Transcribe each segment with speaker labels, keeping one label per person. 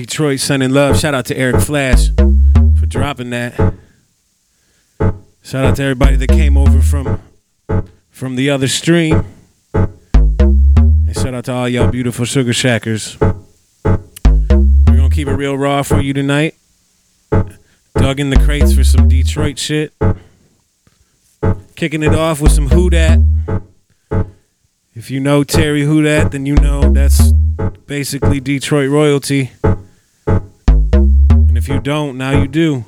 Speaker 1: Detroit, sending love. Shout out to Eric Flash for dropping that. Shout out to everybody that came over from from the other stream. And shout out to all y'all beautiful sugar shackers. We're gonna keep it real raw for you tonight. Dug in the crates for some Detroit shit. Kicking it off with some Who Dat. If you know Terry Who Dat, then you know that's basically Detroit royalty. If you don't, now you do.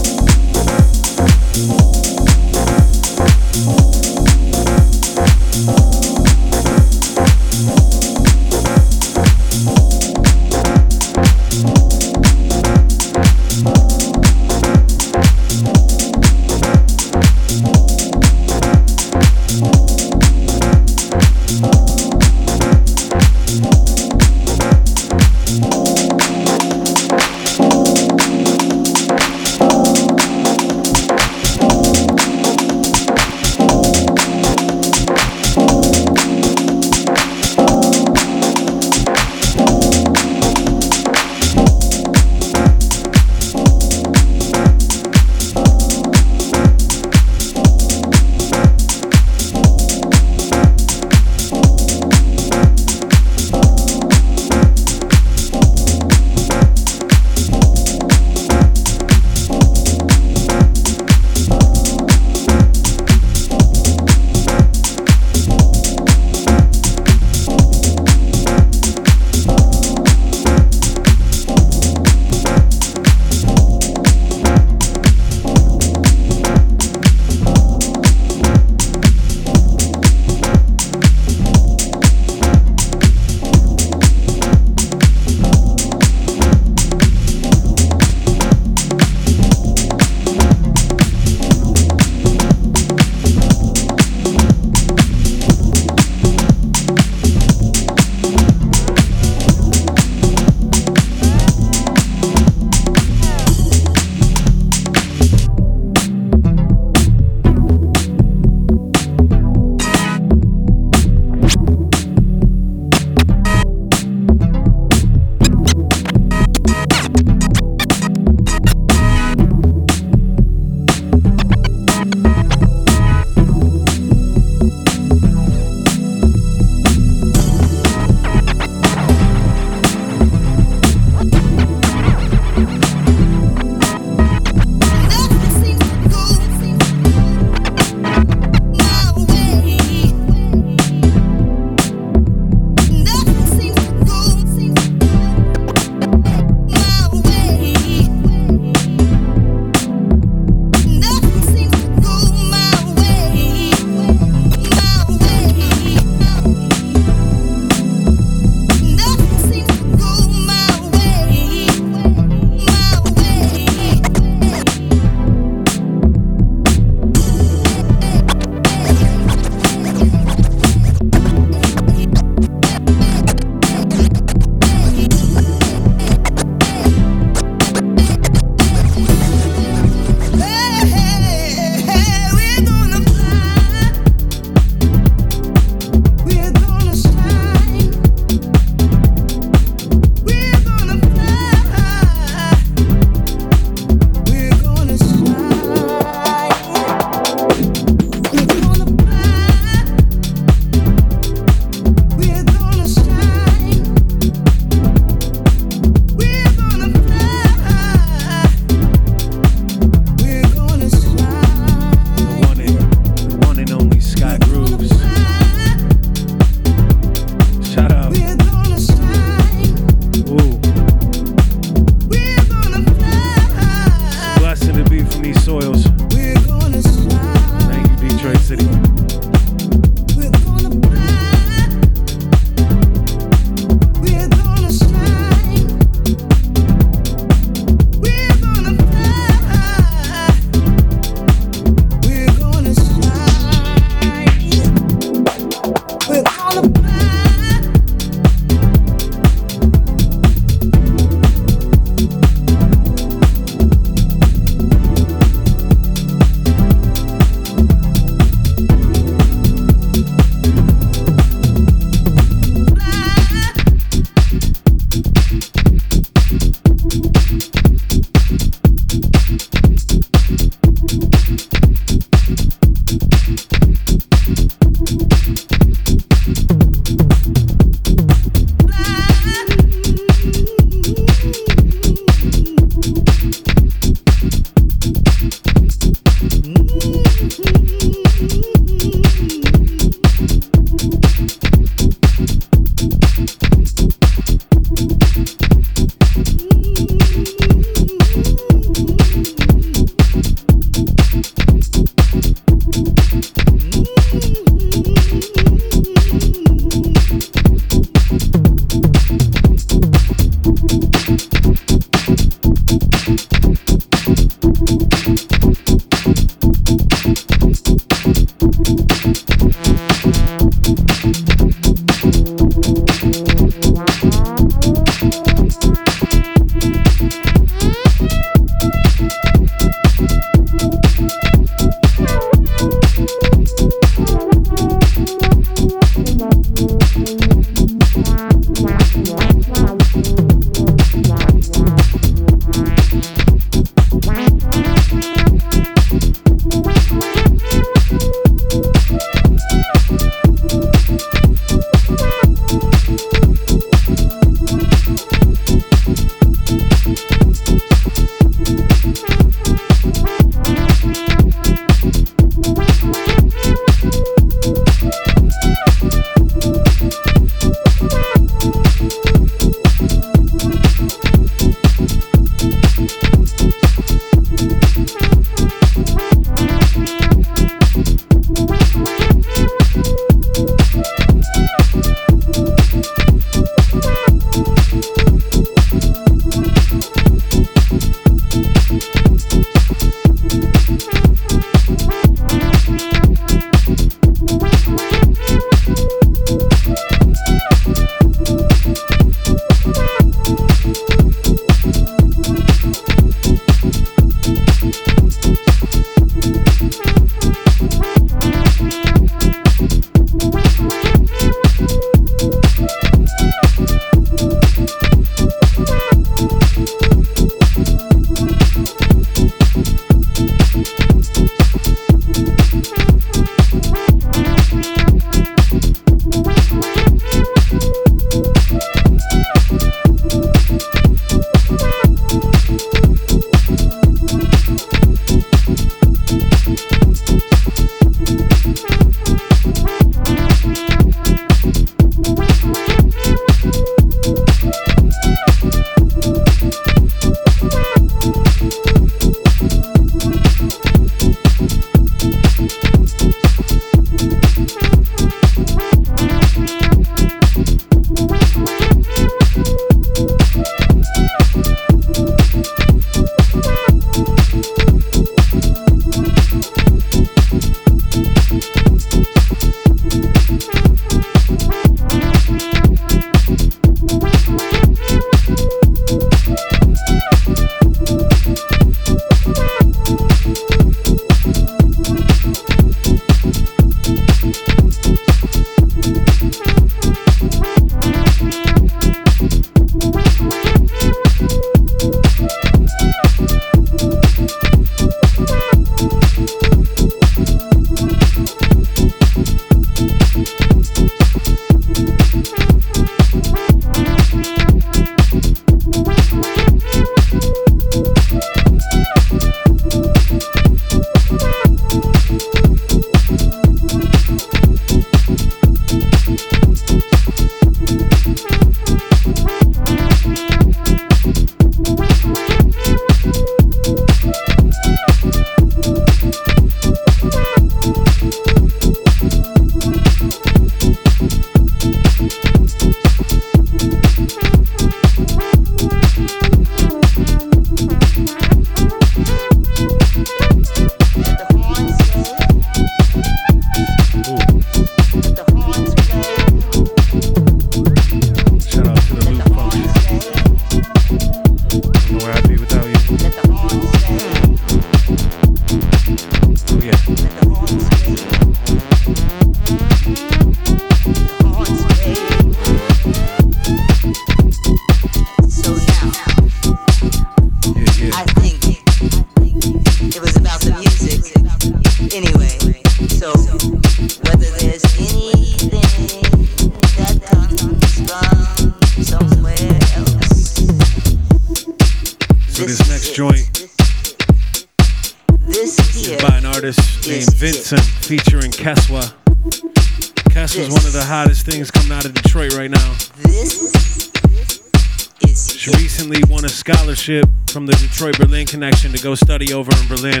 Speaker 2: go study over in Berlin.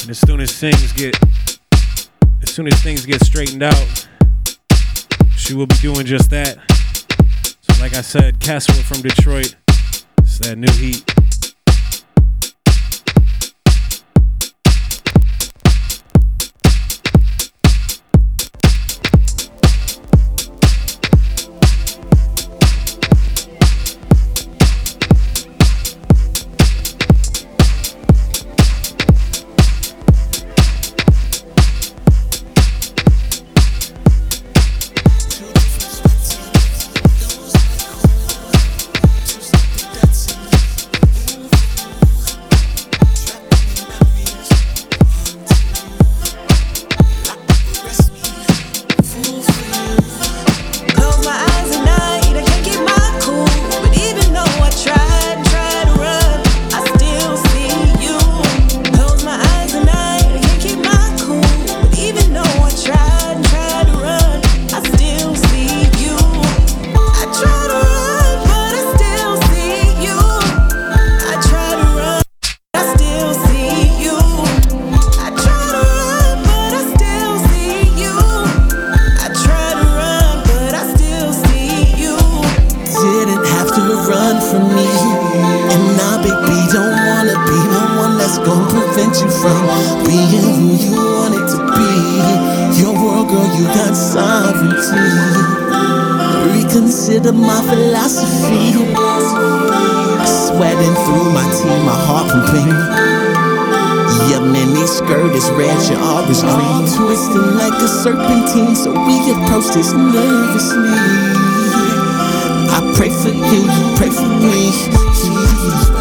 Speaker 2: And as soon as things get as soon as things get straightened out, she will be doing just that. So like I said, Casper from Detroit. It's that new heat.
Speaker 3: We.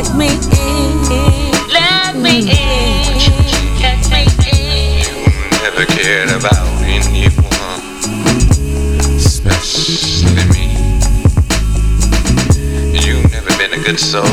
Speaker 4: Let me in. Let me in. Let me in.
Speaker 5: Never cared about anyone, especially me. You never been a good soul.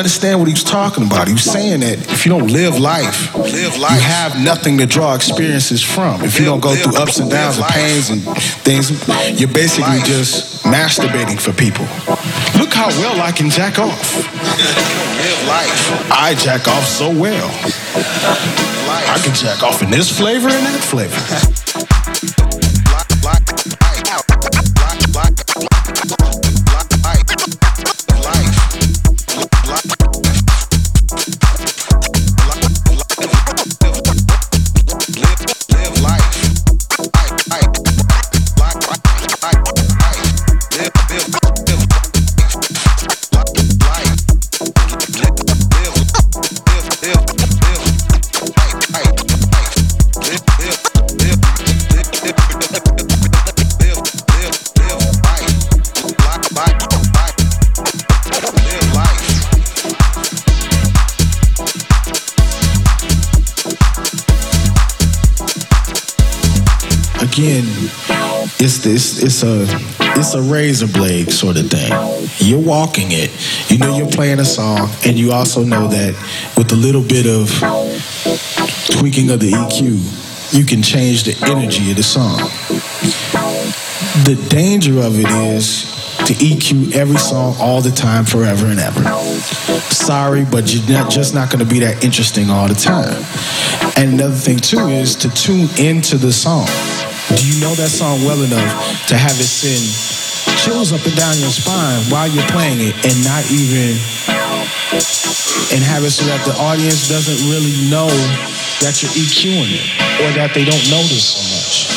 Speaker 6: Understand what he was talking about. He was saying that if you don't live life, live life. you have nothing to draw experiences from. If you don't go through ups and downs and pains and things, you're basically just masturbating for people. Look how well I can jack off. Live life. I jack off so well. I can jack off in this flavor and that flavor. Again, it's this it's a it's a razor blade sort of thing. You're walking it. You know you're playing a song, and you also know that with a little bit of tweaking of the EQ, you can change the energy of the song. The danger of it is to EQ every song all the time, forever and ever. Sorry, but you're not, just not going to be that interesting all the time. And another thing too is to tune into the song. Do you know that song well enough to have it send chills up and down your spine while you're playing it and not even and have it so that the audience doesn't really know that you're EQing it or that they don't notice so much?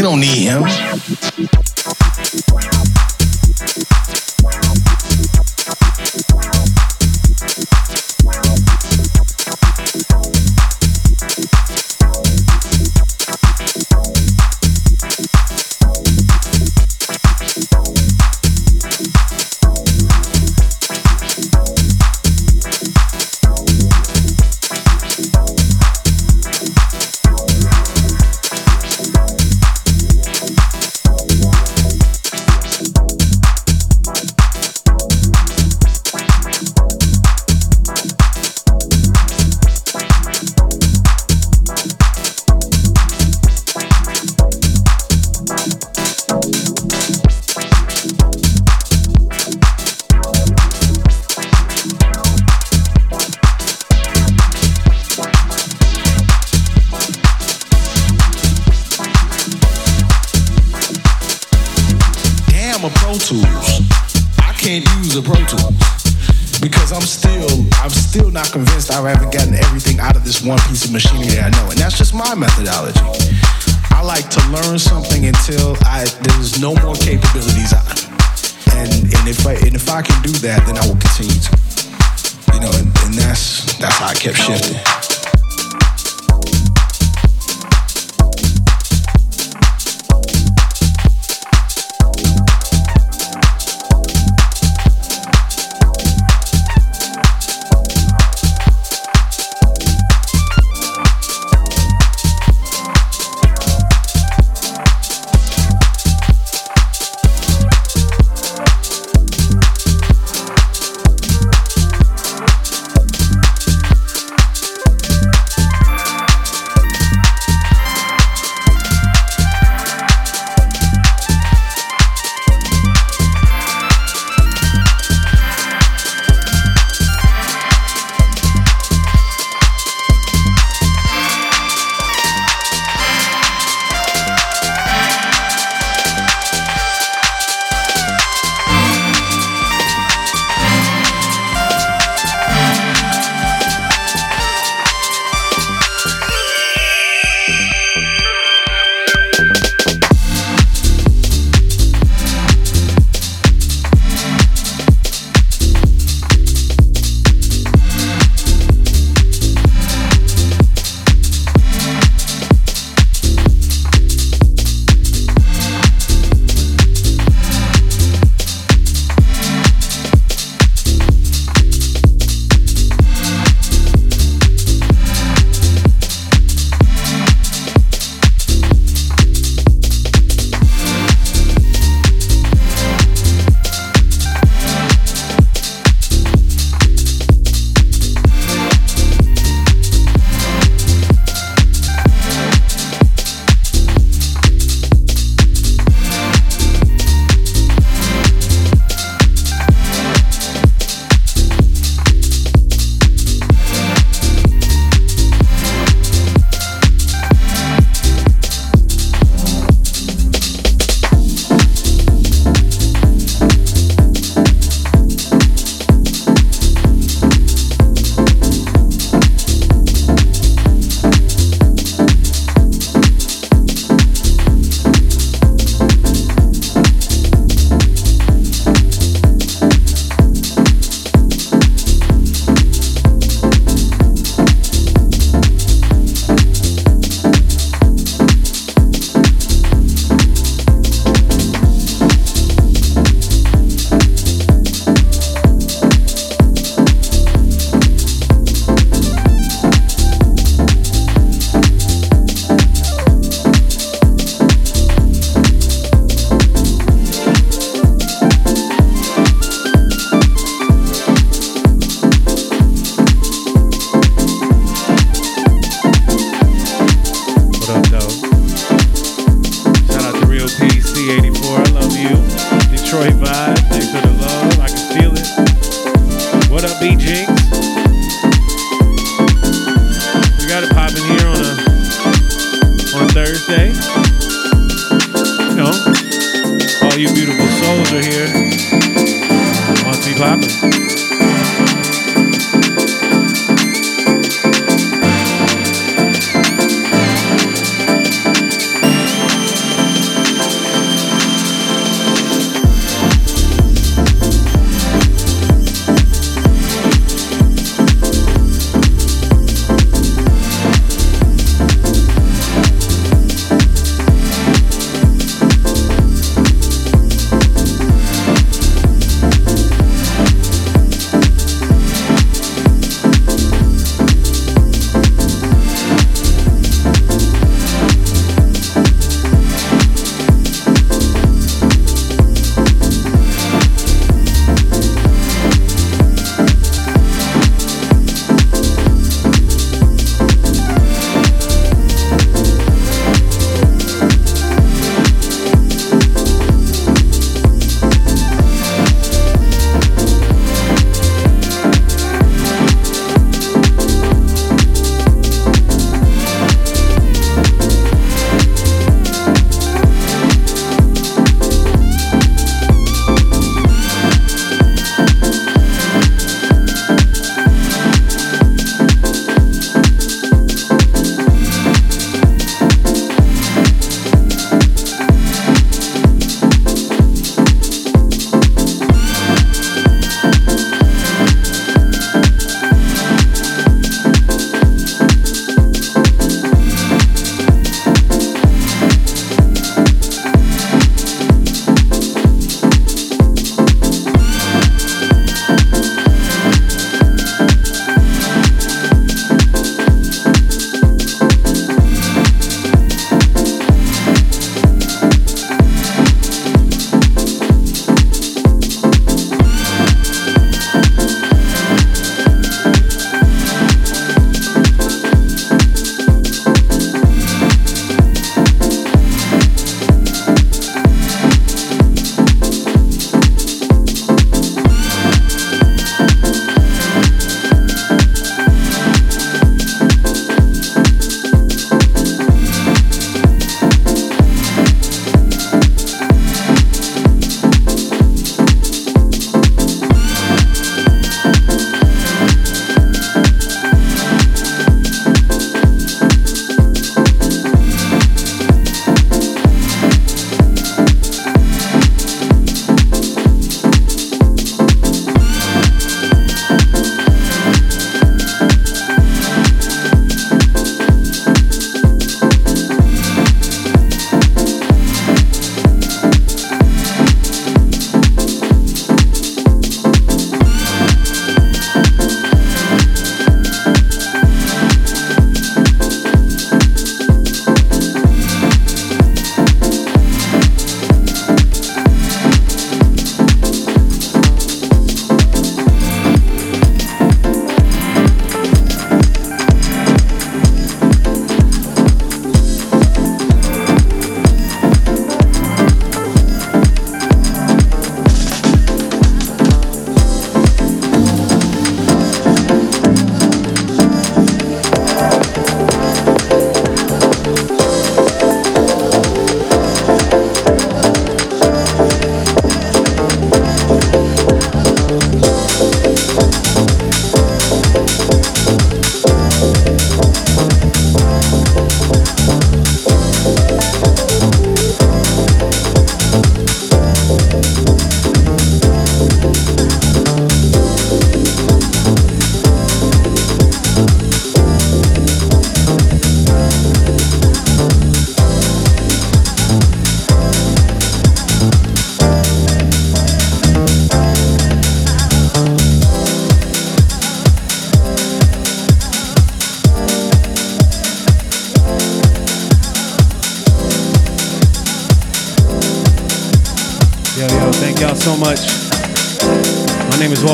Speaker 6: We don't need him.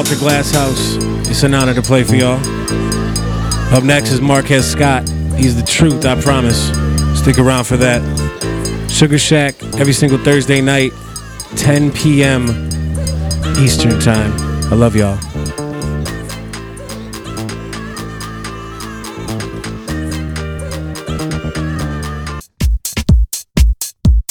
Speaker 1: Is Walter Glasshouse. It's an honor to play for y'all. Up next is Marquez Scott. He's the truth, I promise. Stick around for that. Sugar Shack, every single Thursday night, 10 p.m. Eastern Time. I love y'all.